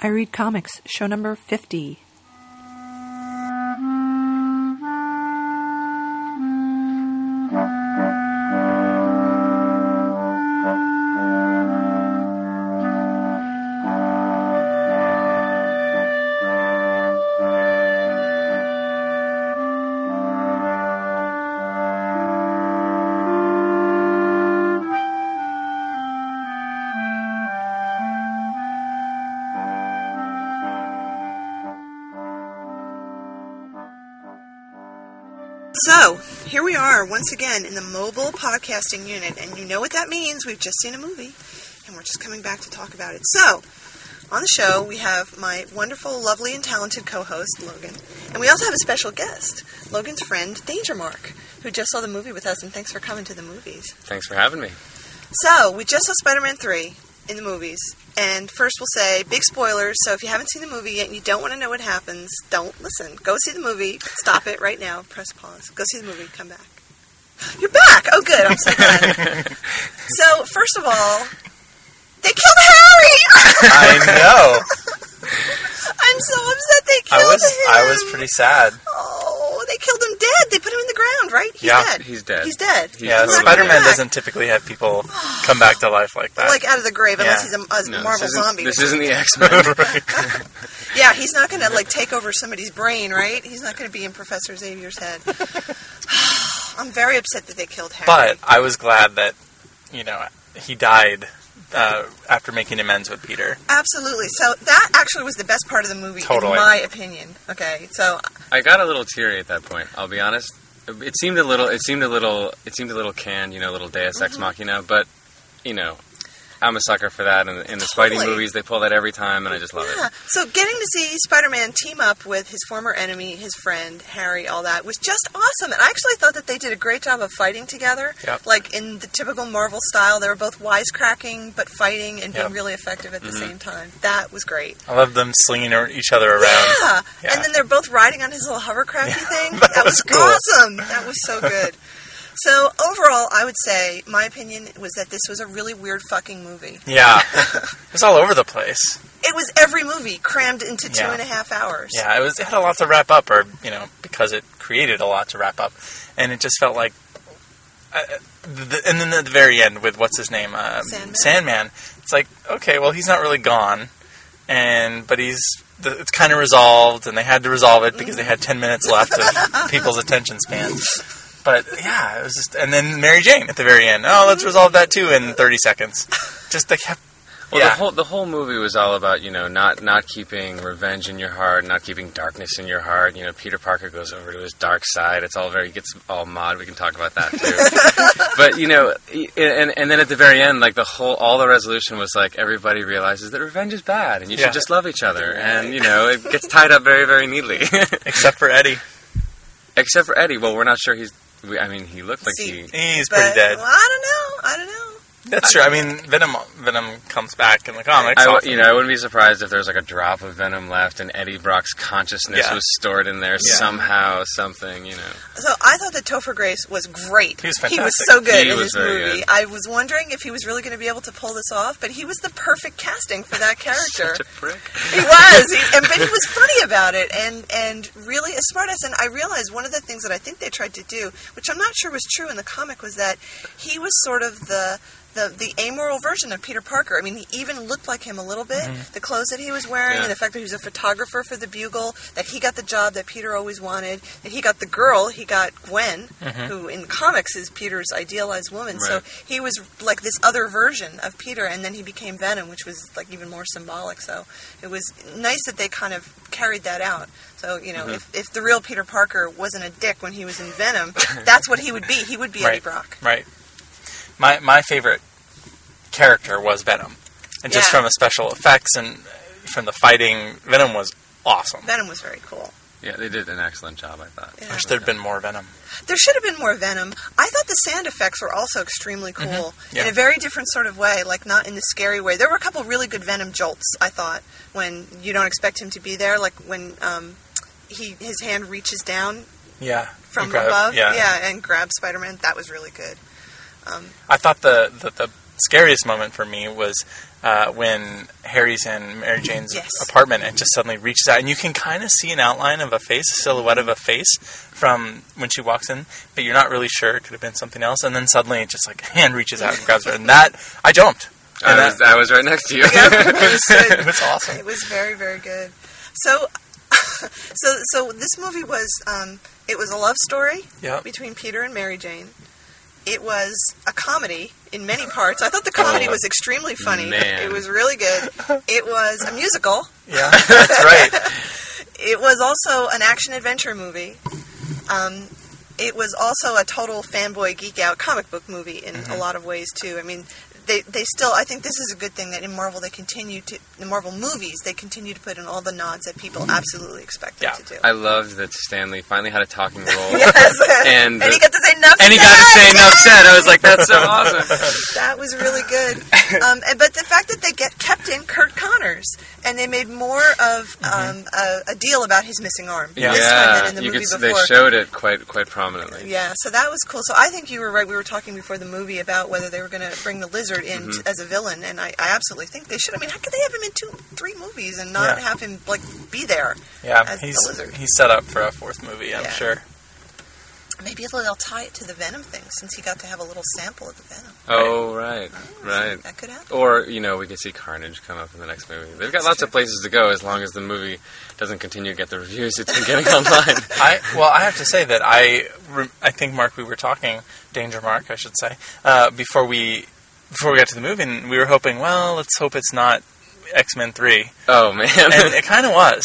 I Read Comics, show number 50. Once again in the mobile podcasting unit, and you know what that means. We've just seen a movie, and we're just coming back to talk about it. So, on the show, we have my wonderful, lovely, and talented co host, Logan. And we also have a special guest, Logan's friend, Danger Mark, who just saw the movie with us, and thanks for coming to the movies. Thanks for having me. So, we just saw Spider Man 3 in the movies. And first, we'll say big spoilers. So, if you haven't seen the movie yet and you don't want to know what happens, don't listen. Go see the movie. Stop it right now. Press pause. Go see the movie. Come back. You're back. Oh, good. I'm so glad. so, first of all, they killed Harry. I know. I'm so upset they killed I was him. I was pretty sad. Oh, they killed him dead. They put him in the ground, right? He's Yeah, dead. he's dead. He's dead. He's Yeah, not Spider Man back. doesn't typically have people come back to life like that. Like out of the grave, unless Yeah. he's a, a No, Marvel this zombie. This isn't the X Men. Right? Yeah, he's not going to like take over somebody's brain, right? He's not going to be in Professor Xavier's head. I'm very upset that they killed Harry. but I was glad that you know he died uh, after making amends with Peter. absolutely, so that actually was the best part of the movie, Totally. in my opinion. Okay, so I got a little teary at that point. I'll be honest. It seemed a little. It seemed a little. It seemed a little canned, you know, a little Deus Ex Mm-hmm. Machina. But you know, I'm a sucker for that. And in the Spidey Totally. movies, they pull that every time, and I just love yeah, it. so getting to see Spider-Man team up with his former enemy, his friend Harry, all that was just awesome. And I actually thought that they did a great job of fighting together, Yep. like in the typical Marvel style. They were both wisecracking but fighting and being Yep. really effective at the Mm-hmm. same time. That was great. I love them slinging each other around. Yeah. Yeah. and then they're both riding on his little hovercrafty thing. that That, was, was cool. awesome. That was so good. so overall, I would say my opinion was that this was a really weird fucking movie. Yeah, it was all over the place. It was every movie crammed into two Yeah. and a half hours. Yeah, it was. It had a lot to wrap up, or you know, because it created a lot to wrap up, and it just felt like. Uh, the, and then at the very end with what's his name, um, Sandman. Sandman. It's like okay, well, he's not really gone, and but he's the, it's kind of resolved, and they had to resolve it because they had ten minutes left of people's attention spans. But yeah, it was just, and then Mary Jane at the very end. Oh, let's resolve that too in thirty seconds. Just they kept. Well, yeah, the whole the whole movie was all about you know not not keeping revenge in your heart, not keeping darkness in your heart. You know, Peter Parker goes over to his dark side. It's all very gets all mod. We can talk about that too. but you know, and and then at the very end, like the whole all the resolution was like everybody realizes that revenge is bad and you Yeah. should just love each other. And you know, it gets tied up very very neatly. except for Eddie, Except for Eddie. Well, we're not sure he's. We, I mean, he looked like See, he. he's But, pretty dead. Well, I don't know. I don't know. That's true. I mean, Venom Venom comes back in the comics. I, w- often. you know, I wouldn't be surprised if there was like a drop of venom left, and Eddie Brock's consciousness Yeah. was stored in there Yeah. somehow, something. You know, So I thought that Topher Grace was great. He was fantastic. He was so good He in was this movie. good. I was wondering if he was really going to be able to pull this off, but he was the perfect casting for that character. such a prick. he was, he, and, but he was funny about it, and and really a smartass. And I realized one of the things that I think they tried to do, which I'm not sure was true in the comic, was that he was sort of the. The, the amoral version of Peter Parker. I mean, he even looked like him a little bit. Mm-hmm. The clothes that he was wearing, Yeah. and the fact that he was a photographer for the Bugle, that he got the job that Peter always wanted, that he got the girl, he got Gwen, mm-hmm. who in comics is Peter's idealized woman. So he was like this other version of Peter, and then he became Venom, which was like even more symbolic. So it was nice that they kind of carried that out. So you know, mm-hmm. if, if the real Peter Parker wasn't a dick when he was in Venom, that's what he would be. He would be Eddie Brock. Right. My my favorite character was Venom, and just Yeah. from the special effects and from the fighting, Venom was awesome. Venom was very cool. Yeah, they did an excellent job. I thought. Yeah. Wish there'd been more Venom. There should have been more Venom. I thought the sand effects were also extremely cool Mm-hmm. Yeah. in a very different sort of way, like not in the scary way. There were a couple really good Venom jolts. I thought when you don't expect him to be there, like when um, he his hand reaches down Yeah. from You grab- above, Yeah. and grabs Spider-Man. That was really good. I thought the, the the scariest moment for me was uh, when Harry's in Mary Jane's Yes. apartment and just suddenly reaches out, and you can kind of see an outline of a face, a silhouette of a face from when she walks in, but you're not really sure. It could have been something else, and then suddenly it just like a hand reaches out and grabs her, and that I jumped. And I was, that, I was right next to you. it was it was awesome. It was very, very good. So, so, so this movie was um, it was a love story Yep. between Peter and Mary Jane. It was a comedy in many parts. I thought the comedy Oh, was extremely funny. man. It was really good. It was a musical. Yeah, that's right. It was also an action adventure movie. Um, it was also a total fanboy geek out comic book movie in Mm-hmm. a lot of ways too. I mean, they they still I think this is a good thing that in Marvel they continue to the Marvel movies they continue to put in all the nods that people absolutely expect them Yeah. to do. I loved that Stan Lee finally had a talking role. yes, And and he got to say enough. And he got to say enough said. I was like, that's so awesome. That was really good. Um, and, but the fact that they get kept in Curt Connors and they made more of um, a, a deal about his missing arm Yeah. this time than Yeah, in the could. before. They showed it quite quite prominently. Yeah, so that was cool. So I think you were right. We were talking before the movie about whether they were going to bring the lizard in Mm-hmm. t- as a villain, and I, I absolutely think they should. I mean, how could they have him in two, three movies and not Yeah. have him like be there? Yeah, he's lizard. he's set up for a fourth movie, I'm Yeah. sure. Maybe they'll tie it to the Venom thing since he got to have a little sample of the Venom. Oh right, right. That could happen. Or you know, we could see Carnage come up in the next movie. They've got lots of places to go as long as the movie doesn't continue to get the reviews it's been getting online. I well, I have to say that I I think Mark, we were talking Danger Mark, I should say, uh, before we before we got to the movie, and we were hoping, well, let's hope it's not X Men Three. Oh man, and it kind of was.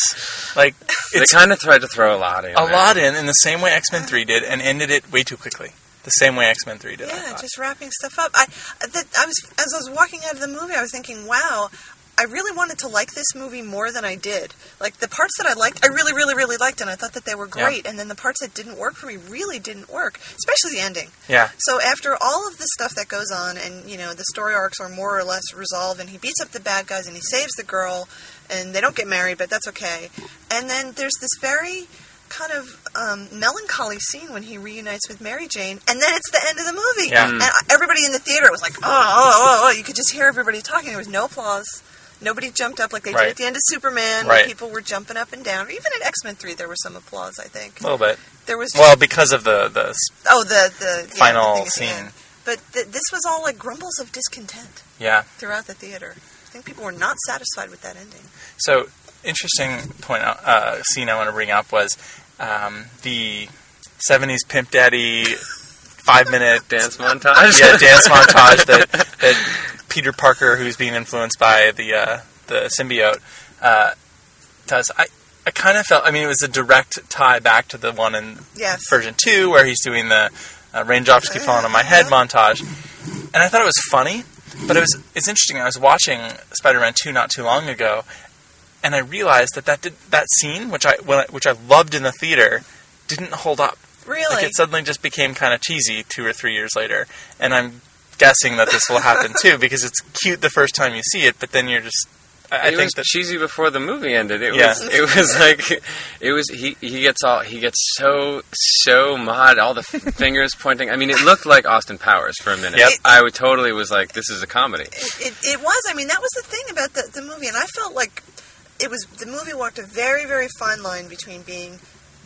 Like they kind of tried to throw a lot in. a there. lot in in the same way X Men Three did, and ended it way too quickly. The same way X Men Three did. Yeah, thought. just wrapping stuff up. I that I was as I was walking out of the movie, I was thinking, wow. I really wanted to like this movie more than I did. Like the parts that I liked, I really, really, really liked, and I thought that they were Yeah. great. And then the parts that didn't work for me really didn't work, especially the ending. yeah, So after all of the stuff that goes on, and you know the story arcs are more or less resolved, and he beats up the bad guys, and he saves the girl, and they don't get married, but that's okay. And then there's this very kind of um, melancholy scene when he reunites with Mary Jane, and then it's the end of the movie. Yeah. And everybody in the theater was like, oh, oh, oh, oh. You could just hear everybody talking. There was no applause. Nobody jumped up like they did at the end of Superman. Right. People were jumping up and down. Even at X Men Three, there was some applause. I think a little bit. there was. Just, Well, because of the the oh, the the final the thing at the scene. But th- this was all like grumbles of discontent yeah. throughout the theater. I think people were not satisfied with that ending. So interesting point uh, scene I want to bring up was um, the '70s pimp daddy five minute dance montage. yeah dance montage that that Peter Parker, who's being influenced by the uh, the symbiote, uh, does. I I kind of felt. I mean, it was a direct tie back to the one in Yes. version two where he's doing the uh, raindrops keep falling on my head montage, and I thought it was funny. But it was it's interesting. I was watching Spider-Man two not too long ago, and I realized that that did, that scene, which I, when I which I loved in the theater, didn't hold up. Really? Like it suddenly just became kind of cheesy two or three years later, and I'm guessing that this will happen too because it's cute the first time you see it, but then you're just. I, I it think was that cheesy before the movie ended. It Yeah. was it was like it was he he gets all he gets so so mod all the f- fingers pointing. I mean, it looked like Austin Powers for a minute. Yep. I would totally was like, this is a comedy. it, it, it was. I mean, that was the thing about the, the movie, and I felt like it was the movie walked a very, very fine line between being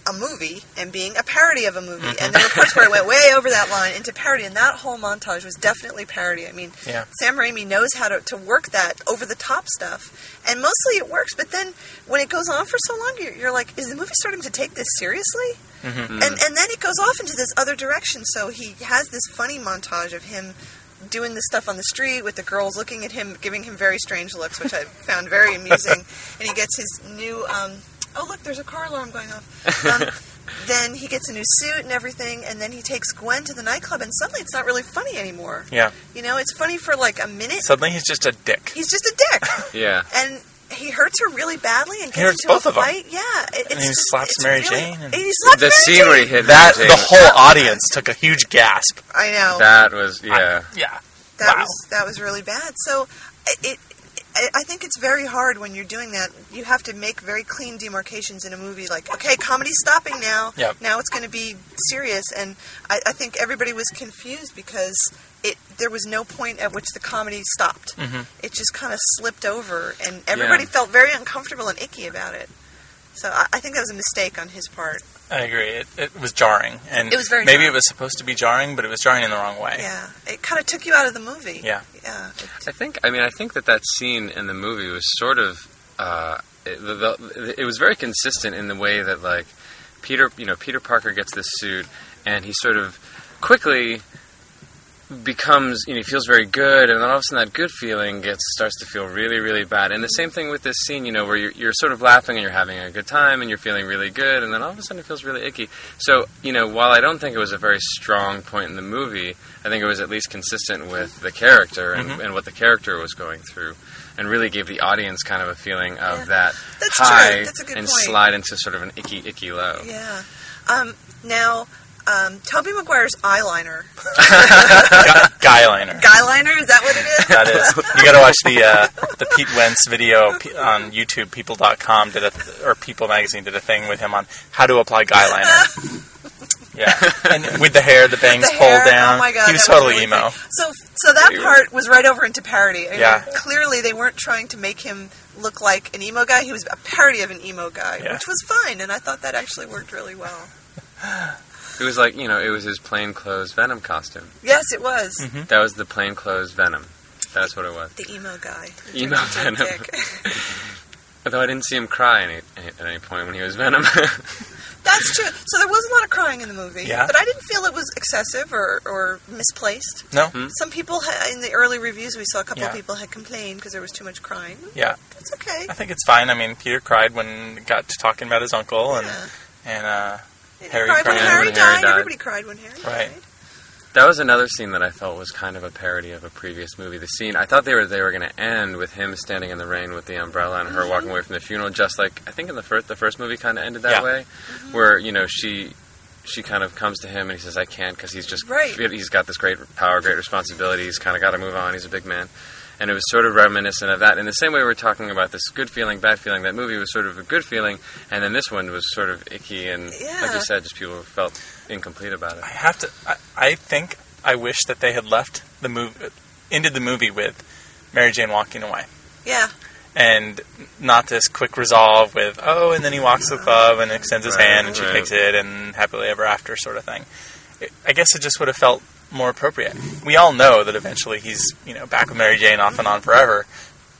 a movie and being a parody of a movie. And there were parts where it went way over that line into parody, and that whole montage was definitely parody. I mean, Yeah. Sam Raimi knows how to, to work that over the top stuff, and mostly it works. But then when it goes on for so long, you're, you're like, is the movie starting to take this seriously? Mm-hmm. And and then it goes off into this other direction. So he has this funny montage of him doing this stuff on the street with the girls looking at him, giving him very strange looks, which I found very amusing. and he gets his new. Um, oh look, there's a car alarm going off. Um, then he gets a new suit and everything, and then he takes Gwen to the nightclub, and suddenly it's not really funny anymore. yeah. You know, it's funny for like a minute. Suddenly he's just a dick. He's just a dick, Yeah. and he hurts her really badly and He gets hurts into both a of 'em. fight. Yeah, it, it's And he just- slaps it's Mary really- Jane and- and he slaps The Mary scene Jane. where he hit That Mary the Jane, whole audience took a huge gasp. I know that was yeah. Yeah. that wow. was that was really bad. So it, it I, I think it's very hard when you're doing that. You have to make very clean demarcations in a movie. Like, okay, comedy's stopping now. Yep. Now it's going to be serious, and I, I think everybody was confused because it there was no point at which the comedy stopped. Mhm. It just kind of slipped over, and everybody Yeah. felt very uncomfortable and icky about it. So I, I think that was a mistake on his part. I agree. It, it was jarring, and It was very maybe jarring. it was supposed to be jarring, but it was jarring in the wrong way. Yeah, it kind of took you out of the movie. Yeah. yeah. I think. I mean, I think that that scene in the movie was sort of. Uh, it, the, the, it was very consistent in the way that like Peter, you know, Peter Parker gets this suit, and he sort of quickly becomes, you know, he feels very good, and then all of a sudden that good feeling gets starts to feel really, really bad. And the same thing with this scene, you know, where you're, you're sort of laughing and you're having a good time and you're feeling really good, and then all of a sudden it feels really icky. So, you know, while I don't think it was a very strong point in the movie, I think it was at least consistent with the character and, Mhm. and what the character was going through. And really gave the audience kind of a feeling of Yeah. that That's true. high That's a good and point. slide into sort of an icky, icky low. Yeah. Um, now, um, Tobey Maguire's eyeliner. Guy, guyliner. Guyliner, is that what it is? That is. You got to watch the uh, the Pete Wentz video on YouTube. People.com did a th- or People Magazine did a thing with him on how to apply guyliner. Yeah, and with the hair, the bangs The pulled hair, down. Oh my god, he was totally really emo. great. So, so that part was right over into parody. I mean, Yeah. Clearly, they weren't trying to make him look like an emo guy. He was a parody of an emo guy, Yeah. which was fine, and I thought that actually worked really well. It was like, you know, it was his plain clothes Venom costume. Yes, it was Mhm. That was the plain clothes Venom. That's what it was. the emo guy. Emo Turned into Venom. Although I didn't see him cry any, at any point when he was Venom. That's true. So there was a lot of crying in the movie, Yeah. but I didn't feel it was excessive or, or misplaced. No, Some people ha- in the early reviews we saw a couple Yeah. of people had complained because there was too much crying. yeah, That's okay. I think it's fine. I mean, Peter cried when he got to talking about his uncle, and Yeah. and uh, He Harry cried when cried Harry when Harry died. died. Everybody cried when Harry Right. died. that was another scene that I felt was kind of a parody of a previous movie. The scene I thought they were they were going to end with him standing in the rain with the umbrella and her Mm-hmm. walking away from the funeral, just like I think in the first the first movie kind of ended that Yeah. way, where you know she. She kind of comes to him and he says, "I can't," because he's just Right. he's got this great power, great responsibility. He's kind of got to move on. He's a big man, and it was sort of reminiscent of that. In the same way, we're talking about this good feeling, bad feeling. That movie was sort of a good feeling, and then this one was sort of icky and, like Yeah. you said, just people felt incomplete about it. I have to. I, I think I wish that they had left the movie, ended the movie with Mary Jane walking away. Yeah. and not this quick resolve with oh, and then he walks to the club and extends his Right, hand and she right. takes it and happily ever after sort of thing. It, I guess it just would have felt more appropriate. We all know that eventually he's you know back with Mary Jane off and on forever,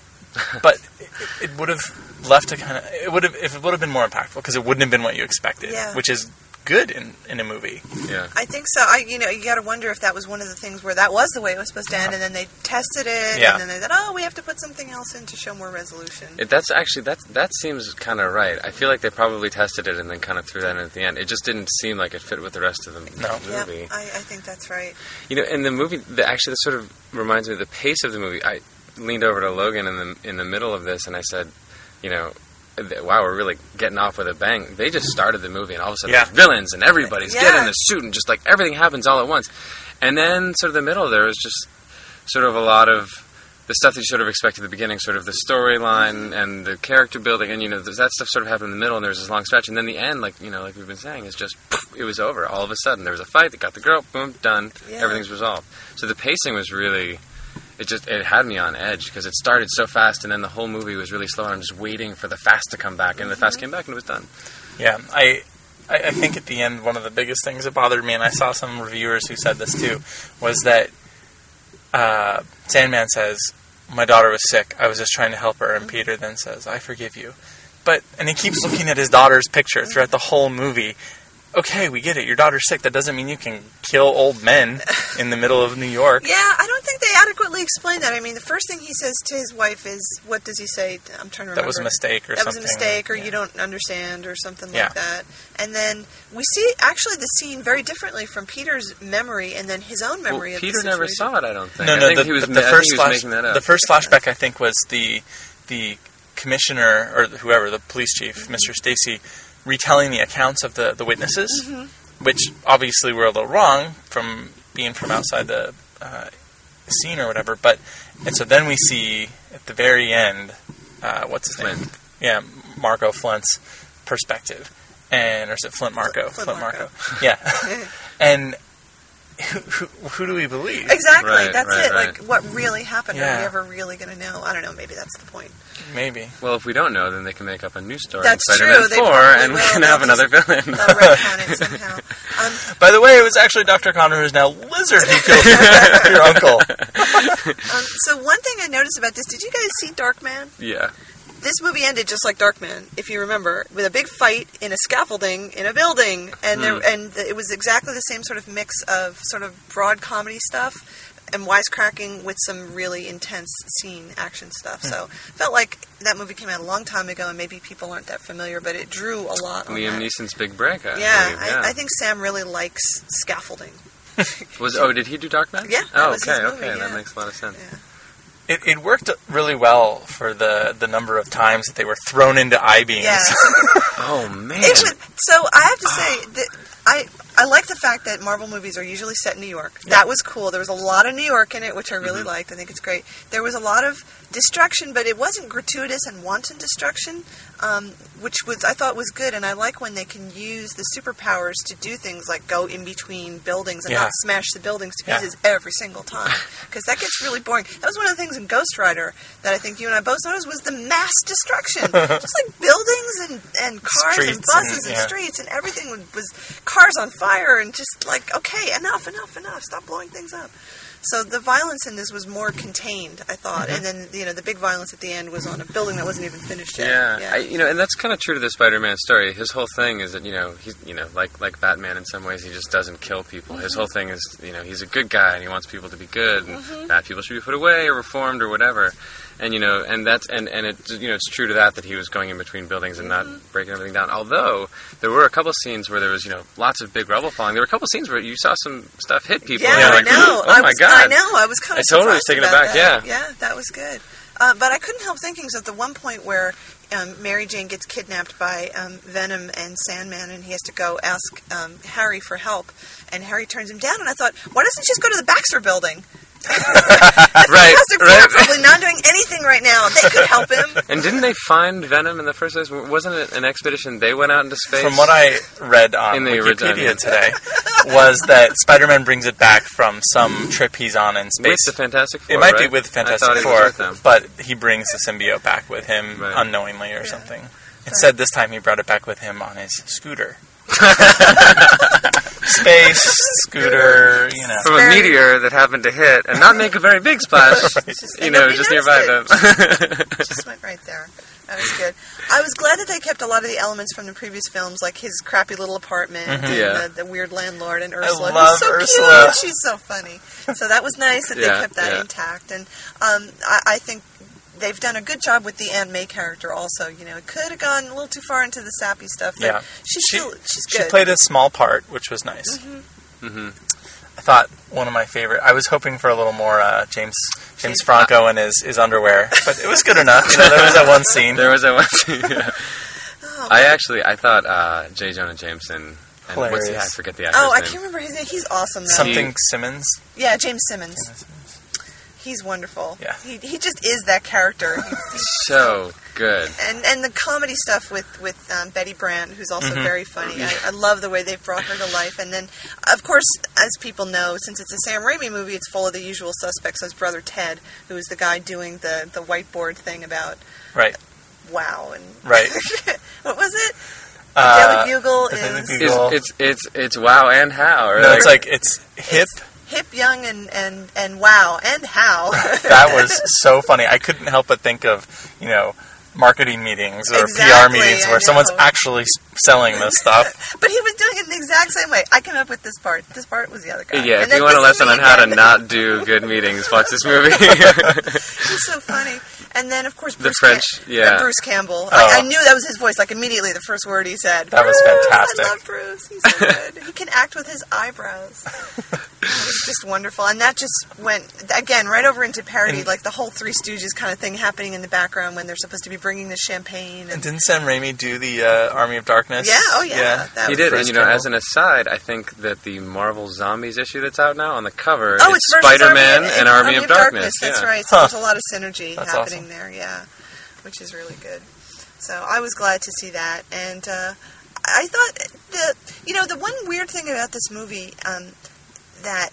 but it, it would have left a kind of it would have if it would have been more impactful because it wouldn't have been what you expected, Yeah. which is good in in a movie. Yeah. I think so. I, you know, you got to wonder if that was one of the things where that was the way it was supposed to end, and then they tested it, Yeah. and then they said, "Oh, we have to put something else in to show more resolution." It, that's actually that's that seems kind of right. I feel like they probably tested it and then kind of threw that in at the end. It just didn't seem like it fit with the rest of the No. yeah, movie. I, I think that's right. You know, in the movie, the, actually, this sort of reminds me of the pace of the movie. I leaned over to Logan in the in the middle of this, and I said, you know. Th- Wow, we're really getting off with a bang. They just started the movie, and all of a sudden, Yeah. there's villains, and everybody's Yeah. getting the suit, and just like everything happens all at once. And then, sort of the middle, there was just sort of a lot of the stuff that you sort of expect at the beginning, sort of the storyline mm-hmm. and the character building, and you know that stuff sort of happened in the middle, and there was this long stretch, and then the end, like you know, like we've been saying, is just it was over. All of a sudden, there was a fight, that got the girl, boom, done, Yeah. everything's resolved. So the pacing was really, it just it had me on edge because it started so fast, and then the whole movie was really slow, and I'm just waiting for the fast to come back, and the fast came back, and it was done. Yeah, I, I I think at the end one of the biggest things that bothered me, and I saw some reviewers who said this too, was that uh, Sandman says, "My daughter was sick. I was just trying to help her," and Peter then says, "I forgive you." But and he keeps looking at his daughter's picture throughout the whole movie. Okay, we get it. Your daughter's sick. That doesn't mean you can kill old men in the middle of New York. Yeah, I don't think they adequately explained that. I mean, the first thing he says to his wife is, "What does he say?" I'm trying to remember. That was a mistake or something. that was a mistake, or Yeah. you don't understand, or something Yeah. like that. And then we see actually the scene very differently from Peter's memory and then his own memory Well, of Peter the never saw it. I don't think. No, I no. think The, he was, the, ma- I think first he was flash, making that up. the first flashback, I think, was the the commissioner or whoever, the police chief, Mm-hmm. Mr. Stacy, retelling the accounts of the the witnesses, Mm-hmm. which obviously were a little wrong from being from outside the uh, scene or whatever. But and so then we see at the very end, uh, what's his name? Yeah, Marko Flint's perspective, and or is it Flint Marko? Flint Marko. Yeah, and who, who, who do we believe? Exactly. Right, that's right, it. right. Like, what really happened? Are we ever really going to know? I don't know. Maybe that's the point. Maybe. Well, if we don't know, then they can make up a new story That's in true, they 4, and we will. can They'll have another villain. They'll retcon it somehow. Um, By the way, it was actually Dr. Connor who's now Lizard who killed your, your uncle. um, so one thing I noticed about this, did you guys see Darkman? yeah. This movie ended just like Darkman, if you remember, with a big fight in a scaffolding in a building, and there, hmm. and it was exactly the same sort of mix of sort of broad comedy stuff and wisecracking with some really intense scene action stuff. Hmm. So felt like that movie came out a long time ago, and maybe people aren't that familiar, but it drew a lot. On Liam. Neeson's big break, I Yeah, believe, yeah. I, I think Sam really likes scaffolding. Was oh, did he do Darkman? Yeah, Oh, okay, movie, okay, yeah. that makes a lot of sense. Yeah. It, it worked really well for the, the number of times that they were thrown into I beams. Yeah. Oh man, It was, so I have to say that I I like the fact that Marvel movies are usually set in New York. That was cool. There was a lot of New York in it, which I really Mm-hmm. liked. I think it's great. There was a lot of destruction, but it wasn't gratuitous and wanton destruction, um, which was I thought was good. And I like when they can use the superpowers to do things like go in between buildings and Yeah. not smash the buildings to Yeah. pieces every single time, because that gets really boring. That was one of the things in Ghost Rider that I think you and I both noticed was the mass destruction, just like buildings and and cars and Streets buses and- and, yeah. streets and everything was, was cars on fire and just like okay enough enough enough stop blowing things up so the violence in this was more contained i thought and then you know the big violence at the end was on a building that wasn't even finished yet Yeah, I, you know, and that's kind of true to the Spider-Man story. His whole thing is that you know he's you know like like Batman in some ways he just doesn't kill people. His Mm-hmm. whole thing is you know he's a good guy and he wants people to be good and bad people should be put away or reformed or whatever. And you know, and that's and and it you know it's true to that that he was going in between buildings and Mm-hmm. not breaking everything down. Although there were a couple scenes where there was you know lots of big rubble falling. There were a couple scenes where you saw some stuff hit people. yeah, and you're I know. Oh I my was, god! I know. I was kind of. I totally was taken aback, yeah. yeah, that was good. Uh, but I couldn't help thinking so at the one point where um, Mary Jane gets kidnapped by um, Venom and Sandman, and he has to go ask um, Harry for help, and Harry turns him down. And I thought, why doesn't she just go to the Baxter Building? Right, Fantastic Four right. are probably not doing anything right now. They could help him. And didn't they find Venom in the first place? Wasn't it an expedition they went out into space? From what I read on In the original, Wikipedia yeah. today, was that Spider-Man brings it back from some trip he's on in space. with space. the Fantastic Four, it might be with I Fantastic thought Four, with but he brings the symbiote back with him Right. unknowingly or something. It said this time he brought it back with him on his scooter. Space scooter, you know. From a meteor that happened to hit and not make a very big splash, Just- you know, just noticed nearby it. them. just went right there. That was good. I was glad that they kept a lot of the elements from the previous films, like his crappy little apartment and Yeah. the, the weird landlord and Ursula. I love so Ursula. cute. She's so funny. So that was nice that Yeah, they kept that yeah. intact. And um, I, I think they've done a good job with the Aunt May character. Also, you know, it could have gone a little too far into the sappy stuff, but Yeah. she's She- still she's She played a small part, which was nice. hmm I thought one of my favorite. I was hoping for a little more uh, James James Franco in his, his underwear, but it was good enough. You know, there was that one scene. There was that one scene. yeah. Oh, I actually, I thought uh, J. Jonah Jameson. And what's the, I forget the actor's Oh, I name. can't remember his name. He's awesome though. Something Simmons. Yeah, James Simmons. He's wonderful. Yeah. He, he just is that character. He- he's So good. and and the comedy stuff with with um, Betty Brant, who's also Mm-hmm. very funny. I, I love the way they've brought her to life. And then, of course, as people know, since it's a Sam Raimi movie, it's full of the usual suspects. His brother Ted, who is the guy doing the the whiteboard thing about Right. wow and Right. what was it? Uh, Daily Bugle the is Bugle. It's, it's it's it's wow and how. Or no, it's like it's hip. Hip, young, and and and wow and how. That was so funny. I couldn't help but think of you know marketing meetings or PR meetings where someone's actually selling this stuff. But he was doing it in the exact same way. I came up with this part. This part was the other guy. yeah, And if you want a this lesson on how to not do good meetings, watch this movie. He's so funny. And then, of course, The Bruce French, Cam- yeah. Bruce Campbell. Oh. I, I knew that was his voice. Like immediately, the first word he said. That was fantastic." I love Bruce. He's so good. he can act with his eyebrows. was just wonderful, and that just went again right over into parody, And- like the whole Three Stooges kind of thing happening in the background when they're supposed to be bringing the champagne. And And, didn't Sam Raimi do the uh, Army of Darkness? yeah, oh yeah, that He was did, and you know, Kindle. as an aside, I think that the Marvel Zombies issue that's out now on the cover, Oh, it's it's Spider-Man Army, and Army, of Darkness. That's yeah. right. So Huh. there's a lot of synergy That's happening awesome. there. Yeah, which is really good. So I was glad to see that, and uh, I thought the you know the one weird thing about this movie um, that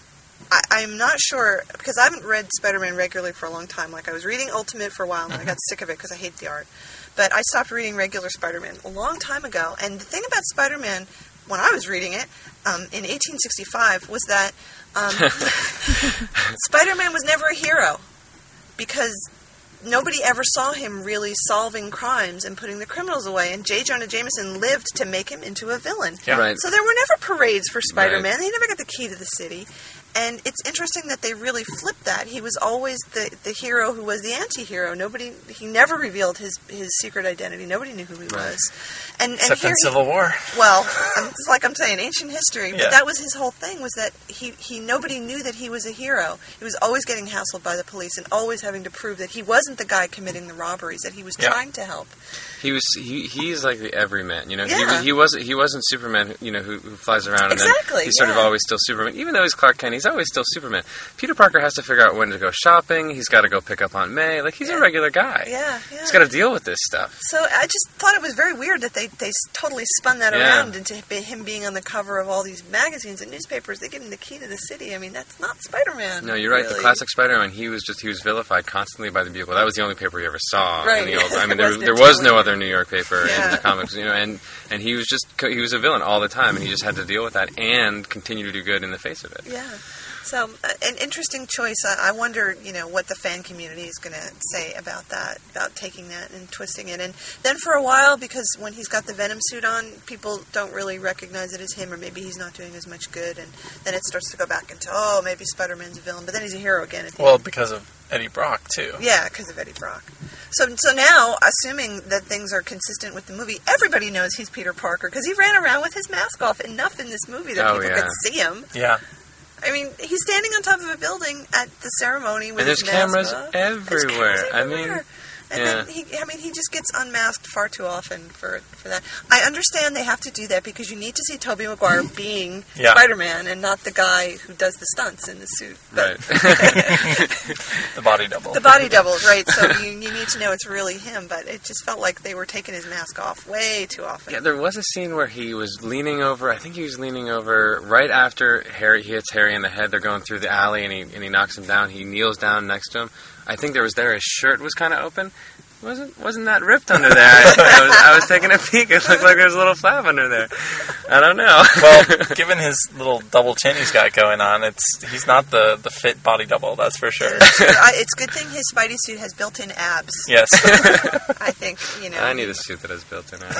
I, I'm not sure because I haven't read Spider-Man regularly for a long time. Like I was reading Ultimate for a while, and I got sick of it because I hate the art. But I stopped reading regular Spider-Man a long time ago. And the thing about Spider-Man, when I was reading it um, in 1865, was that um, Spider-Man was never a hero because nobody ever saw him really solving crimes and putting the criminals away. And J. Jonah Jameson lived to make him into a villain. Yeah. Right. So there were never parades for Spider-Man. He never got the key to the city. And it's interesting that they really flipped that. He was always the, the hero who was the anti-hero. Nobody, he never revealed his, his secret identity. Nobody knew who he Right. was. And, and Except here in he- Civil War. well, it's like I'm saying, ancient history. But Yeah. that was his whole thing was that he, he nobody knew that he was a hero. He was always getting hassled by the police and always having to prove that he wasn't the guy committing the robberies. That he was Yeah. trying to help. He was he, he's like the everyman, you know. Yeah. He, he wasn't he wasn't Superman, you know, who, who flies around and Exactly, then he's sort of always still Superman. Even though he's Clark Kent, he's always still Superman. Peter Parker has to figure out when to go shopping. He's got to go pick up Aunt May. Like he's Yeah. a regular guy. Yeah, yeah. He's got to deal with this stuff. So I just thought it was very weird that they, they totally spun that Yeah. around into him being on the cover of all these magazines and newspapers. They give him the key to the city. I mean, that's not Spider-Man. No, you're right. The classic Spider-Man, he was just he was vilified constantly by the Bugle. That was the only paper he ever saw. in Right. the old, I mean, there, was there was no Jubilee. Other New York paper Yeah. in the comics, you know, and and he was just he was a villain all the time, and he just had to deal with that and continue to do good in the face of it. Yeah. So, uh, an interesting choice. I, I wonder, you know, what the fan community is going to say about that, about taking that and twisting it. And then for a while, because when he's got the Venom suit on, people don't really recognize it as him, or maybe he's not doing as much good. And then it starts to go back into, oh, maybe Spider Man's a villain, but then he's a hero again. At the Well, end. because of Eddie Brock too. Yeah, because of Eddie Brock. So, so now, assuming that things are consistent with the movie, everybody knows he's Peter Parker because he ran around with his mask off enough in this movie that Oh, people yeah. could see him. Yeah. I mean, he's standing on top of a building at the ceremony with And there's his mask cameras off. There's everywhere. I mean. And yeah. then he, I mean, he just gets unmasked far too often for for that. I understand they have to do that because you need to see Tobey Maguire mm-hmm. being Yeah. Spider-Man and not the guy who does the stunts in the suit. But Right. The body double. the body double, right? So you, you need to know it's really him. But it just felt like they were taking his mask off way too often. Yeah, there was a scene where he was leaning over. I think he was leaning over right after Harry he hits Harry in the head. They're going through the alley, and he and he knocks him down. He kneels down next to him. I think there was there. His shirt was kind of open. wasn't wasn't that ripped under there? I, I, was, I was taking a peek. It looked like there was a little flap under there. I don't know. well, given his little double chin he's got going on, it's he's not the, the fit body double, that's for sure. I, it's good thing his Spidey suit has built-in abs. Yes. I think you know. I need a suit that has built-in abs.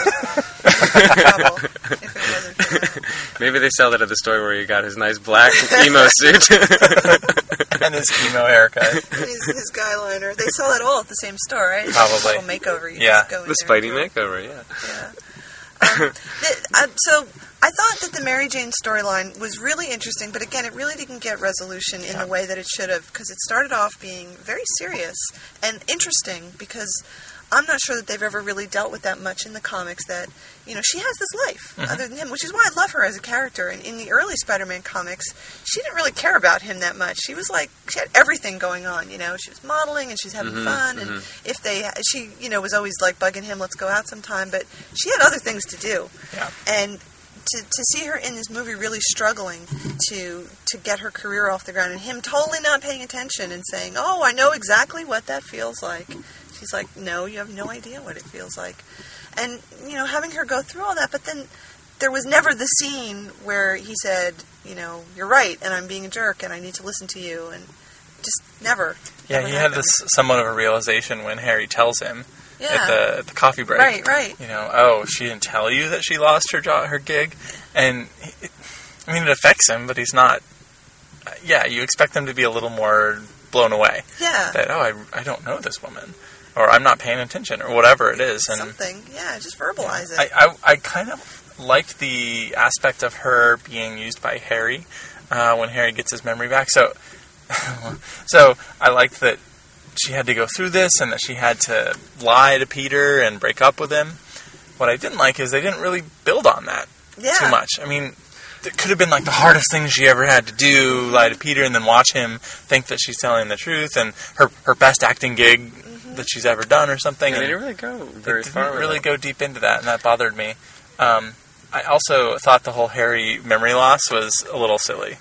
trouble if it wasn't for that. Maybe they sell that at the store where he got his nice black emo suit. and his emo haircut. his, his guy liner. They sell it all at the same store, right? Probably. just a little makeover. You Yeah. just go the there Spidey and makeover, yeah. Yeah. Um, the, uh, so I thought that the Mary Jane storyline was really interesting, but again, it really didn't get resolution in the way that it should have because it started off being very serious and interesting because. I'm not sure that they've ever really dealt with that much in the comics. That you know, she has this life mm-hmm. other than him, which is why I love her as a character. And in the early Spider-Man comics, she didn't really care about him that much. She was like, she had everything going on. You know, she was modeling and she was having mm-hmm, fun. And mm-hmm. if they, she, you know, was always like bugging him, "Let's go out sometime." But she had other things to do. Yeah. And to, to see her in this movie really struggling to to get her career off the ground, and him totally not paying attention and saying, "Oh, I know exactly what that feels like." She's like, "No, you have no idea what it feels like," and you know, having her go through all that, but then there was never the scene where he said, "You know, you're right, and I'm being a jerk, and I need to listen to you," and just never. Yeah, never he had this somewhat of a realization when Harry tells him Yeah. at the at the coffee break. Right, right. You know, oh, she didn't tell you that she lost her job, her gig, and it, I mean, it affects him, but he's not. uh, Yeah, you expect him to be a little more blown away. Yeah. That oh, I, I don't know this woman, or I'm not paying attention, or whatever it is, and Something, yeah, just verbalize it. I, I, I kind of liked the aspect of her being used by Harry uh, when Harry gets his memory back. So, so I liked that she had to go through this and that she had to lie to Peter and break up with him. What I didn't like is they didn't really build on that Yeah. too much. I mean, it could have been like the hardest thing she ever had to do, lie to Peter, and then watch him think that she's telling the truth, and her her best acting gig that she's ever done, or something. And they didn't really go very they far. didn't with really it. go deep into that, and that bothered me. Um, I also thought the whole Harry memory loss was a little silly.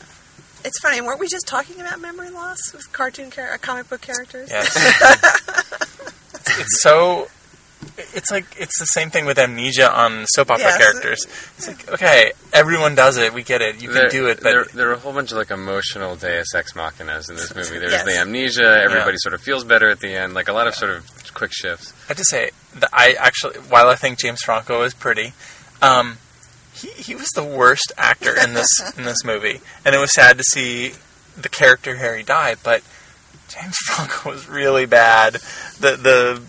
It's funny, weren't we just talking about memory loss with cartoon char- uh, comic book characters? Yes. it's so. It's like it's the same thing with amnesia on soap opera Yes. characters. It's like okay, everyone does it. We get it. You can do it, but there, there are a whole bunch of like emotional Deus Ex Machinas in this movie. There's Yes. the amnesia. Everybody sort of feels better at the end. Like a lot of sort of quick shifts. I have to say that I actually, while I think James Franco is pretty, um, he he was the worst actor in this in this movie, and it was sad to see the character Harry die. But James Franco was really bad. The the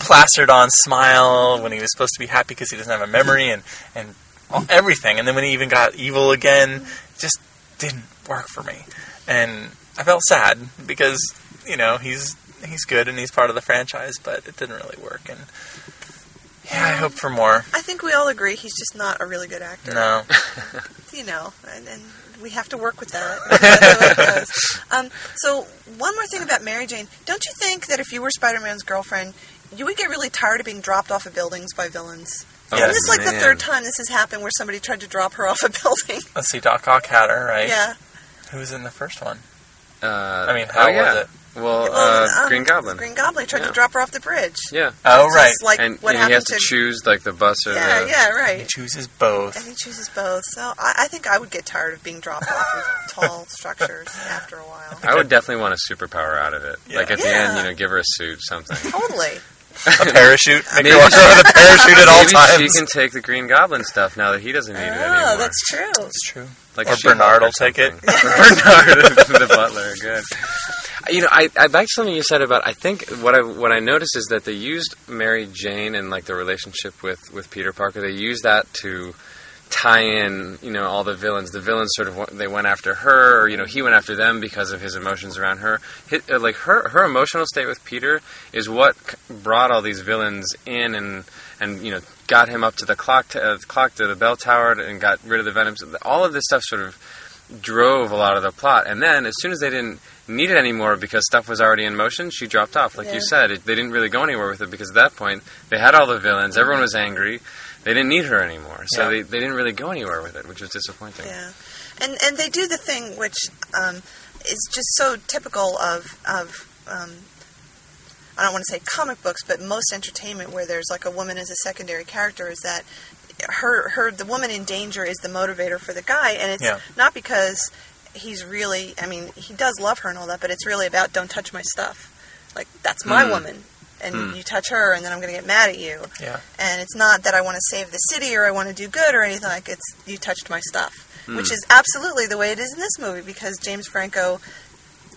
plastered on smile when he was supposed to be happy because he doesn't have a memory and and everything, and then when he even got evil again, just didn't work for me, and I felt sad because you know he's he's good and he's part of the franchise, but it didn't really work. And yeah, I hope for more. I think we all agree he's just not a really good actor. No, You know, and, and we have to work with that. That's the way it goes. um, so, one more thing about Mary Jane. Don't you think that if you were Spider Man's girlfriend, you would get really tired of being dropped off of buildings by villains? Oh, Isn't this like the third time this has happened where somebody tried to drop her off a building? let's see. Doc Ock had her right. Yeah. Who was in the first one? Uh, I mean, oh, how yeah. was it? Well, Well, uh, um, Green Goblin. Green Goblin tried Yeah. to drop her off the bridge. Yeah, Oh, right. just Like and, what and he has to, choose like the bus or Yeah, the. yeah, He right. chooses And both. he chooses both. So I, I think I would get tired of being dropped off of tall structures after a while. I would definitely want a superpower out of it. Yeah. Like at the end, you know, give her a suit, something. Totally. A parachute. Make Maybe her walk around with a parachute at all Maybe times. she can take the Green Goblin stuff now that he doesn't need it oh, anymore. Oh, that's true. It's true. like Or She-Hulk Bernard will take it. something. Bernard, the butler, good. You know, I, I liked something you said about. I think what I what I noticed is that they used Mary Jane and like the relationship with with Peter Parker. They used that to tie in, you know, all the villains. The villains sort of they went after her, or you know, he went after them because of his emotions around her. Hit, uh, like her her emotional state with Peter is what brought all these villains in and and you know got him up to the clock t- uh, clock to the bell tower and got rid of the venoms. All of this stuff sort of drove a lot of the plot. And then as soon as they didn't need it anymore because stuff was already in motion, she dropped off. Like Yeah. you said, it, they didn't really go anywhere with it because at that point they had all the villains. Everyone was angry. They didn't need her anymore, so Yeah. they, they didn't really go anywhere with it, which was disappointing. Yeah, and and they do the thing which um, is just so typical of of um, I don't want to say comic books, but most entertainment where there's like a woman as a secondary character is that her her the woman in danger is the motivator for the guy, and it's Yeah. not because he's really I mean he does love her and all that, but it's really about don't touch my stuff, like that's my Hmm. woman. And Hmm. you touch her, and then I'm going to get mad at you. Yeah. And it's not that I want to save the city or I want to do good or anything like it's you touched my stuff, Hmm. which is absolutely the way it is in this movie because James Franco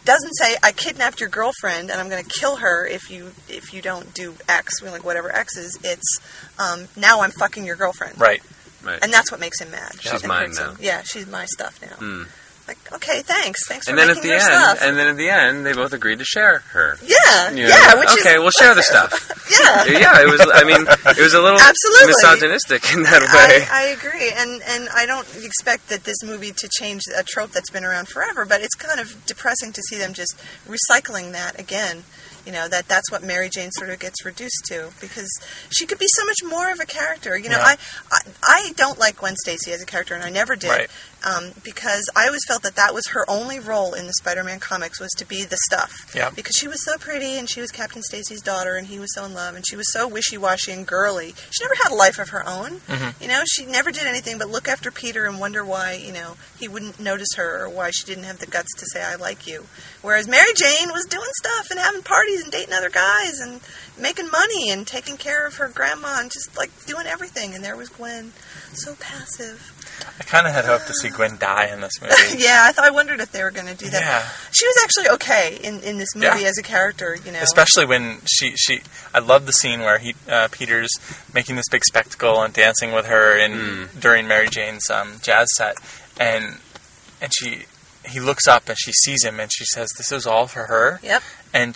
doesn't say I kidnapped your girlfriend and I'm going to kill her if you if you don't do X, like whatever X is. It's um, now I'm fucking your girlfriend, Right. Right. and that's what makes him mad. She's mine now. Yeah, she's my stuff now. Hmm. Like okay, thanks, thanks for and then at the end, stuff. and then at the end, they both agreed to share her. yeah, You know, yeah, which okay, is we'll share the stuff. yeah. yeah, it was. I mean, it was a little Absolutely. misogynistic in that way. I, I agree, and and I don't expect that this movie to change a trope that's been around forever. But it's kind of depressing to see them just recycling that again. You know that that's what Mary Jane sort of gets reduced to because she could be so much more of a character. You know, Yeah. I, I I don't like Gwen Stacy as a character, and I never did. Right. Um, because I always felt that that was her only role in the Spider-Man comics was to be the stuff. Yeah. Because she was so pretty, and she was Captain Stacy's daughter, and he was so in love, and she was so wishy-washy and girly. She never had a life of her own. Mm-hmm. You know, she never did anything but look after Peter and wonder why, you know, he wouldn't notice her or why she didn't have the guts to say, I like you. Whereas Mary Jane was doing stuff and having parties and dating other guys and making money and taking care of her grandma and just like doing everything. And there was Gwen, so passive. I kind of had hoped to see Gwen die in this movie. yeah, I, th- I wondered if they were going to do that. Yeah. She was actually okay in, in this movie Yeah. as a character, you know. Especially when she she I love the scene where he uh, Peter's making this big spectacle and dancing with her in during Mary Jane's um, jazz set and and she he looks up and she sees him and she says, "This is all for her." Yep. And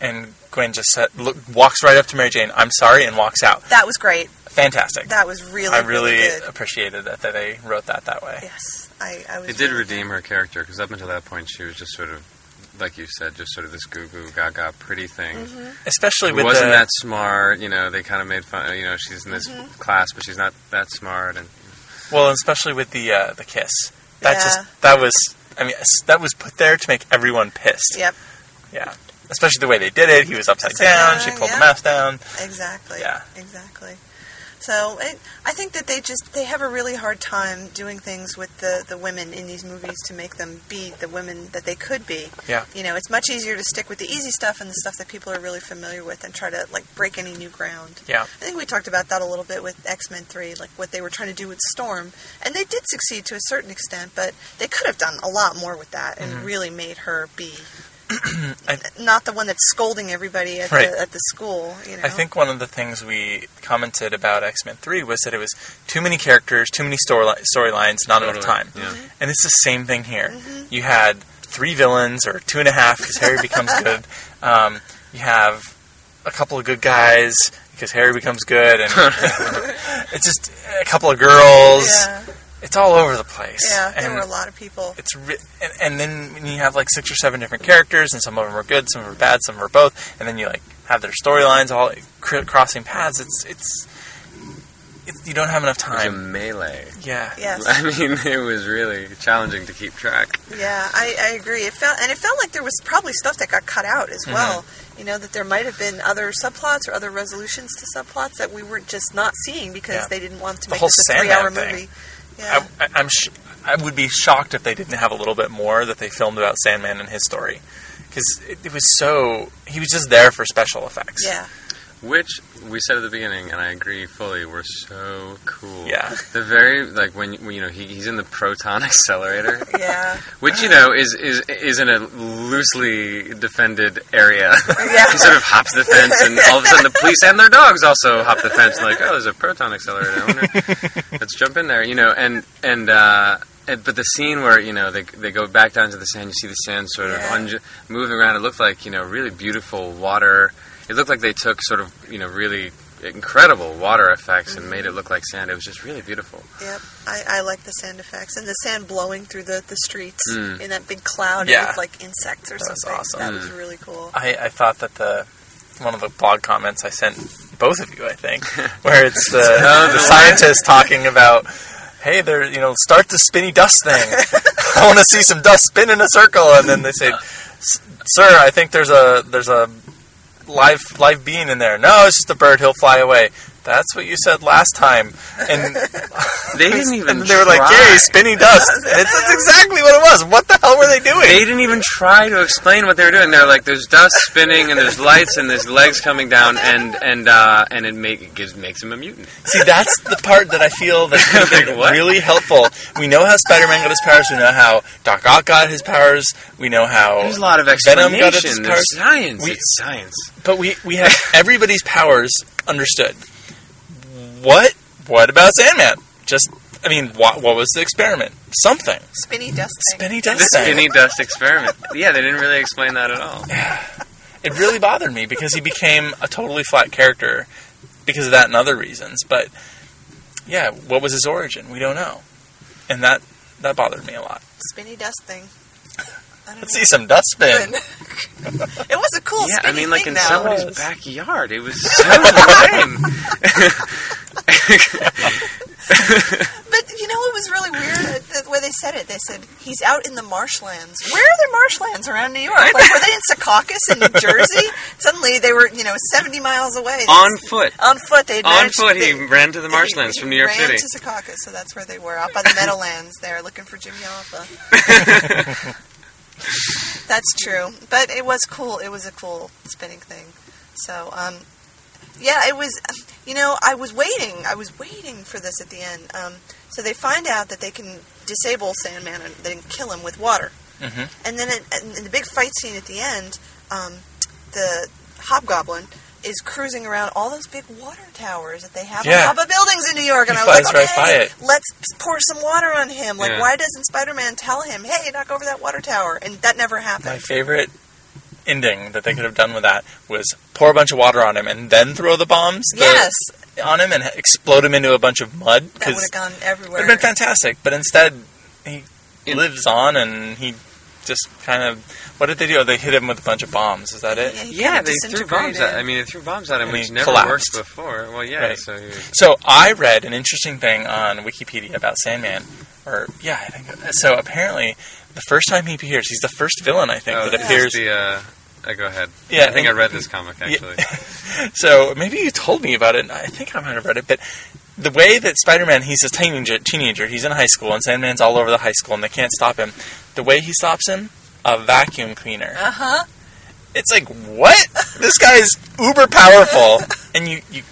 and Gwen just said, look, walks right up to Mary Jane. I'm sorry, and walks out. That was great. Fantastic. That was really, I really, good. appreciated that, that they wrote that that way. Yes, I, I was. It did really redeem her character because up until that point, she was just sort of, like you said, just sort of this goo goo gaga pretty thing. Mm-hmm. Especially with wasn't the, that smart. You know, they kind of made fun. You know, she's in this Mm-hmm. class, but she's not that smart. And well, especially with the uh, the kiss. That Yeah. just that was. I mean, that was put there to make everyone pissed. Yep, Yeah. Especially the way they did it. He was upside Upside down. down, She pulled yeah. the mask down. exactly. Yeah. exactly. So it, I think that they just they have a really hard time doing things with the, the women in these movies to make them be the women that they could be. Yeah. You know, it's much easier to stick with the easy stuff and the stuff that people are really familiar with and try to like break any new ground. Yeah. I think we talked about that a little bit with X Men Three, like what they were trying to do with Storm, and they did succeed to a certain extent, but they could have done a lot more with that and Mm-hmm. really made her be Uh, not the one that's scolding everybody at Right. the at the school. You know, I think one of the things we commented about X Men Three was that it was too many characters, too many story storylines, not enough time. yeah. Mm-hmm. And it's the same thing here. Mm-hmm. You had three villains, or two and a half, because Harry becomes good. Um, you have a couple of good guys because Harry becomes good, and it's just a couple of girls. yeah, It's all over the place. yeah, there And were a lot of people. it's ri- and, and then when you have like six or seven different characters, and some of them are good, some of them are bad, some are both, and then you like have their storylines all cr- crossing paths. It's it's, it's you don't have enough it was a time. melee. Yeah, Yes. I mean, it was really challenging to keep track. Yeah, I, I agree. It felt and it felt like there was probably stuff that got cut out as Mm-hmm. well. You know that there might have been other subplots or other resolutions to subplots that we were just not seeing because Yeah. they didn't want to The make whole this a three-hour movie. Yeah, I, I'm sh- I would be shocked if they didn't have a little bit more that they filmed about Sandman and his story. Because it, it was so he was just there for special effects. yeah, Which we said at the beginning, and I agree fully, were so cool. Yeah. The very like when, when you know he, he's in the proton accelerator, yeah, which you know is is is in a loosely defended area. yeah. he sort of hops the fence, and all of a sudden the police and their dogs also hop the fence. Like, oh, there's a proton accelerator. I wonder, let's jump in there. You know, and and. uh but the scene where you know they, they go back down to the sand, you see the sand sort of Yeah. unju- moving around. It looked like you know really beautiful water. It looked like they took sort of you know really incredible water effects and made it look like sand. It was just really beautiful. Yep, I, I like the sand effects and the sand blowing through the, the streets Mm. in that big cloud. Yeah. It looked like insects or That was something. awesome. That was Mm. really cool. I, I thought that the one of the blog comments I sent both of you, I think, where it's the, the scientist talking about, hey, there, you know, start the spinny dust thing. I want to see some dust spin in a circle, and then they say, sir, I think there's a there's a live live being in there. No, it's just a bird. He'll fly away. That's what you said last time. And They didn't even. and they were like, try. yay, spinning dust. And it's, that's exactly what it was. What the hell were they doing? They didn't even try to explain what they were doing. They're like, "There's dust spinning, and there's lights, and there's legs coming down, and and uh, and it make it gives makes him a mutant." See, that's the part that I feel that could have Like, really helpful. We know how Spider-Man got his powers. We know how Doc Ock got his powers. We know how There's a lot of Venom got his explanation. powers. There's science. We- it's science. But we we have everybody's powers understood. What? What about Sandman? Just, I mean, what, what was the experiment? Something. Spinny dust. Spinny dust. thing. spinny dust experiment. Yeah, they didn't really explain that at all. It really bothered me because he became a totally flat character because of that and other reasons. But yeah, what was his origin? We don't know, and that that bothered me a lot. Spinny dust thing. Let's know. see some dust spin. it was a cool Yeah, I mean, like thing, in though. somebody's backyard. It was so lame. But you know what was really weird? The, way they said it, they said he's out in the marshlands. Where are there marshlands around New York? Like were they in Secaucus in New Jersey? Suddenly they were, you know, seventy miles away. On foot. on foot, they On foot, he ran to the marshlands he- from New York City. ran to Secaucus, so that's where they were, out by the Meadowlands. There, looking for Jimmy Hoffa. that's true, but it was cool. It was a cool spinning thing. So, um, yeah, it was. You know, I was waiting. I was waiting for this at the end. Um, so they find out that they can disable Sandman and they can kill him with water. Mhm. And then and in the big fight scene at the end, um, the Hobgoblin is cruising around all those big water towers that they have Yeah. on top of buildings in New York, and He I was like, right okay, it. let's pour some water on him. Like, Yeah. why doesn't Spider-Man tell him, "Hey, knock over that water tower"? And that never happened. My favorite ending that they could have done with that was pour a bunch of water on him and then throw the bombs the- yes, on him and explode him into a bunch of mud. that would have gone it everywhere. would have been fantastic. But instead, he In- lives on and he just kind of. What did they do? They hit him with a bunch of bombs. Is that it? Yeah, Yeah, they threw bombs at. disintegrated. I mean, they threw bombs at him, And which never collapsed. worked before. Well, yeah. Right. So So I read an interesting thing on Wikipedia about Sandman, or yeah, I think so. Apparently, the first time he appears, he's the first villain I think oh, that this appears. is the. Uh, uh, go ahead. Yeah, I think I read this comic actually. So maybe you told me about it. I think I might have read it, but the way that Spider-Man, he's a teenager, teenager, he's in high school, and Sandman's all over the high school, and they can't stop him. The way he stops him, a vacuum cleaner. Uh huh. It's like what? this guy's uber powerful, and you you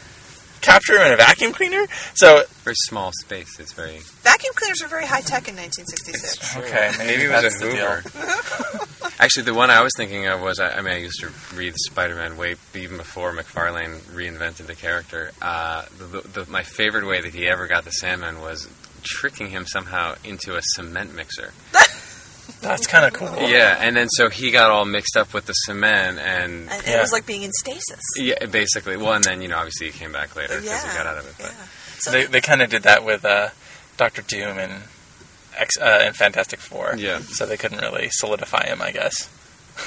capture him in a vacuum cleaner. So Very small space. It's very. Vacuum cleaners were very high tech in 1966. okay, maybe, Maybe it was that's a. Hoover. Actually, the one I was thinking of was I, I mean I used to read Spider-Man way even before McFarlane reinvented the character. Uh, the, the, my favorite way that he ever got the Sandman was tricking him somehow into a cement mixer. That's kind of cool. Yeah, and then so he got all mixed up with the cement and. And Yeah. it was like being in stasis. Yeah, basically. Well, and then you know, obviously, he came back later because Yeah. he got out of it. But yeah. So They they kind of did that with uh, Doctor Doom and X uh, and Fantastic Four. Yeah. So they couldn't really solidify him, I guess.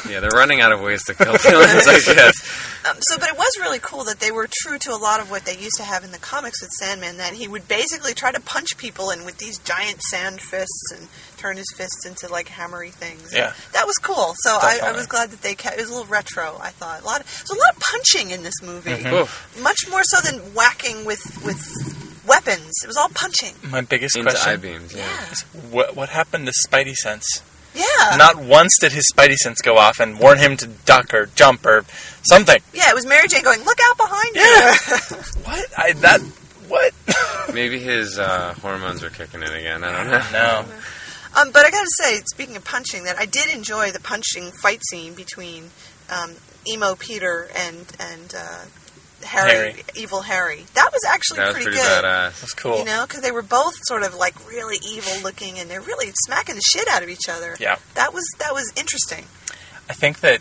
Yeah, they're running out of ways to kill villains, I guess. Um, so, but it was really cool that they were true to a lot of what they used to have in the comics with Sandman. That he would basically try to punch people and with these giant sand fists and turn his fists into like hammery things. And Yeah. that was cool. So I, I was glad that they kept. It was a little retro. I thought a lot. Of, there a lot of punching in this movie, Mm-hmm. Much more so than whacking with with weapons. It was all punching. My biggest Into question: eye beams. Yeah. Yeah, what what happened to Spidey sense? Yeah, Not once did his Spidey sense go off and warn him to duck or jump or something. yeah. It was Mary Jane going, "Look out behind Yeah. you." What? I that what? Maybe his uh, hormones are kicking in again. I don't know. no. Um, but I gotta say, speaking of punching, that I did enjoy the punching fight scene between um, emo Peter and and uh, Harry, Harry. evil Harry. That was actually That was pretty, pretty good. badass. That's cool. You know, because they were both sort of like really evil looking, and they're really smacking the shit out of each other. Yeah. that was that was interesting. I think that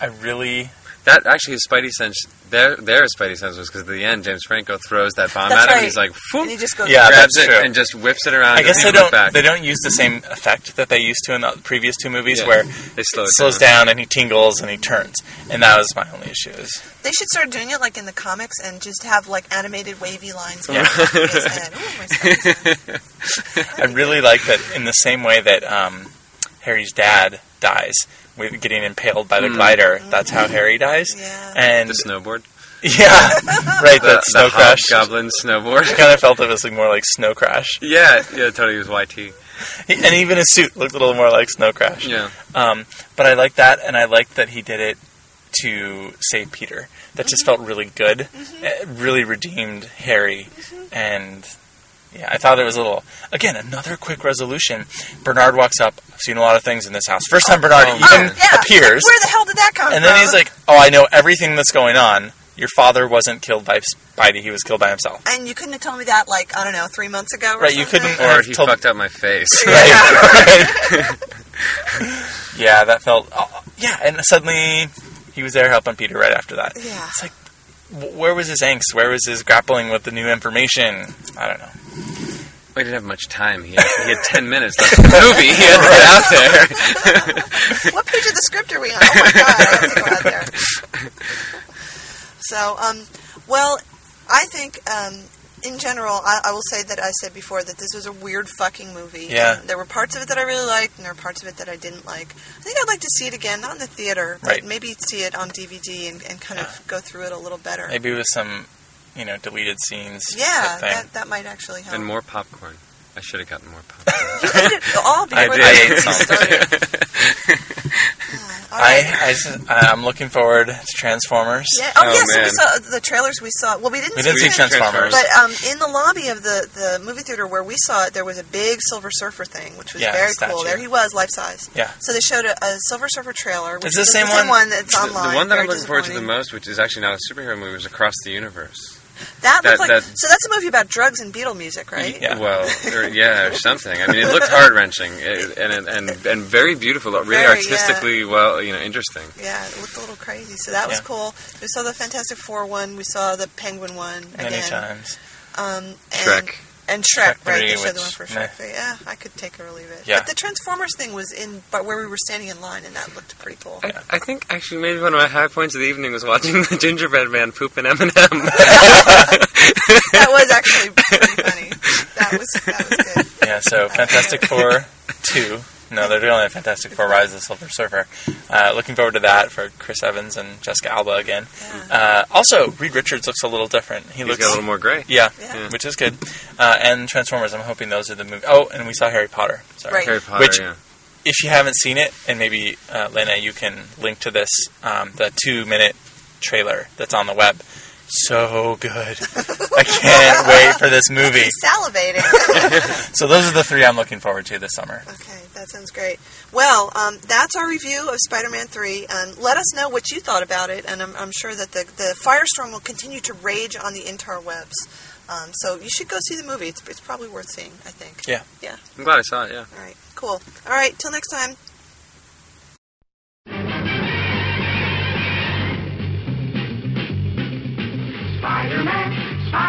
I really That actually, his Spidey sense, their their Spidey sense was because at the end, James Franco throws that bomb That's at him. right. He's like, And he just goes, Yeah, grabs it true. and just whips it around. I guess they and puts it don't Back. they don't use the same effect that they used to in the previous two movies Yeah. where They slow it it slows down and he tingles and he turns. And that was my only issue is They should start doing it like in the comics and just have like animated wavy lines Yeah. going off. Ooh, my I really like that in the same way that um, Harry's dad dies with getting impaled by the Mm. glider. That's how Harry dies. Yeah. And the snowboard, yeah, right. the, That snow the crash. goblin snowboard. I kind of felt it was like more like snow crash, yeah, yeah, totally. Was YT. And even his suit looked a little more like snow crash. Yeah, Um, but I like that, and I like that he did it to save Peter. That just felt really good. It really redeemed Harry, and yeah, I thought it was a little. Again, another quick resolution. Bernard walks up. I've seen a lot of things in this house. First time Bernard Oh, even Oh, yeah. appears, Where the hell did that come and from? And then he's like, "Oh, I know everything that's going on. Your father wasn't killed by Spidey. He was killed by himself." And you couldn't have told me that, like, I don't know, three months ago or Right, you couldn't- or I've he told- fucked up my face. right. yeah, that felt. Oh, yeah, and suddenly he was there helping Peter right after that. Yeah. It's like, wh- where was his angst? Where was his grappling with the new information? I don't know. We didn't have much time. He had, he had ten minutes left in the movie. He had to get out there. What page of the script are we on? Oh my god, I have to go out there. So, um, well, I think, um, in general, I, I will say that I said before that this was a weird fucking movie. Yeah. And there were parts of it that I really liked, and there were parts of it that I didn't like. I think I'd like to see it again, not in the theater, but Right. maybe see it on DVD and, and kind of go through it a little better. Maybe with some, you know, deleted scenes. Yeah, type that, that might actually help. and more popcorn. I should have gotten more popcorn. You ate all before I did. I ate movie some. started. Uh, all right. I, I s- I'm looking forward to Transformers. Yeah. Oh, Oh, yes. we saw the trailers. We saw. Well, we didn't. We didn't see it, Transformers. But um, in the lobby of the, the movie theater where we saw it, there was a big Silver Surfer thing, which was Yeah, very statue. cool. There he was, life size. Yeah. So they showed a, a Silver Surfer trailer. Which Is this is the the same one? that's The, online. the one that I'm looking forward to the most, which is actually not a superhero movie, is Across the Universe. That, that- looked like that- so. That's a movie about drugs and Beatle music, right? Yeah. Well, or, yeah, or something. I mean, it looked heart wrenching and, and and and very beautiful, really Very, yeah. artistically well, you know, interesting. Yeah, it looked a little crazy. So that was Yeah. cool. We saw the Fantastic Four one. We saw the Penguin one Many again. times. Um, and, Trek. And Shrek, Shrek right? They showed the one for. Shrek. three. Yeah, I could take or leave it. Yeah. But the Transformers thing was in, but where we were standing in line, and that looked pretty cool. I, I think actually maybe one of my high points of the evening was watching the gingerbread man poop an M&M. that was actually pretty funny. That was that was good. Yeah, so Fantastic Four 2. No, they're doing a Fantastic Four Rise of the Silver Surfer. Uh, looking forward to that for Chris Evans and Jessica Alba again. Uh, also, Reed Richards looks a little different. He He's looks got a little more gray. Yeah, Yeah. which is good. Uh, and Transformers, I'm hoping those are the movies. Oh, and we saw Harry Potter. Sorry. Right. Harry Potter, Which- yeah. If you haven't seen it, and maybe uh, Lena, you can link to this, um, the two minute trailer that's on the web. So good. I can't wait for this movie. He's salivating. So those are the three I'm looking forward to this summer. okay, that sounds great. Well, um, that's our review of Spider-Man Three. And let us know what you thought about it. And I'm, I'm sure that the the firestorm will continue to rage on the interwebs. Um, so you should go see the movie. It's, it's probably worth seeing. I think. Yeah. Yeah. I'm glad I saw it. Yeah. All right. Cool. All right. Till next time.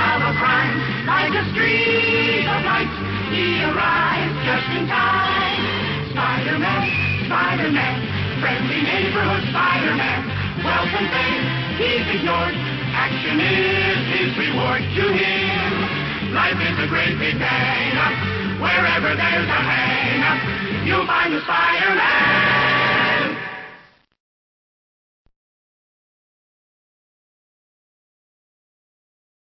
of crime, like a streak of light, he arrives just in time. Spider-Man, Spider-Man, friendly neighborhood Spider-Man, welcome fame, he's ignored. Action is his reward to him. Life is a great big bang up. Wherever there's a hang up, you'll find the Spider-Man.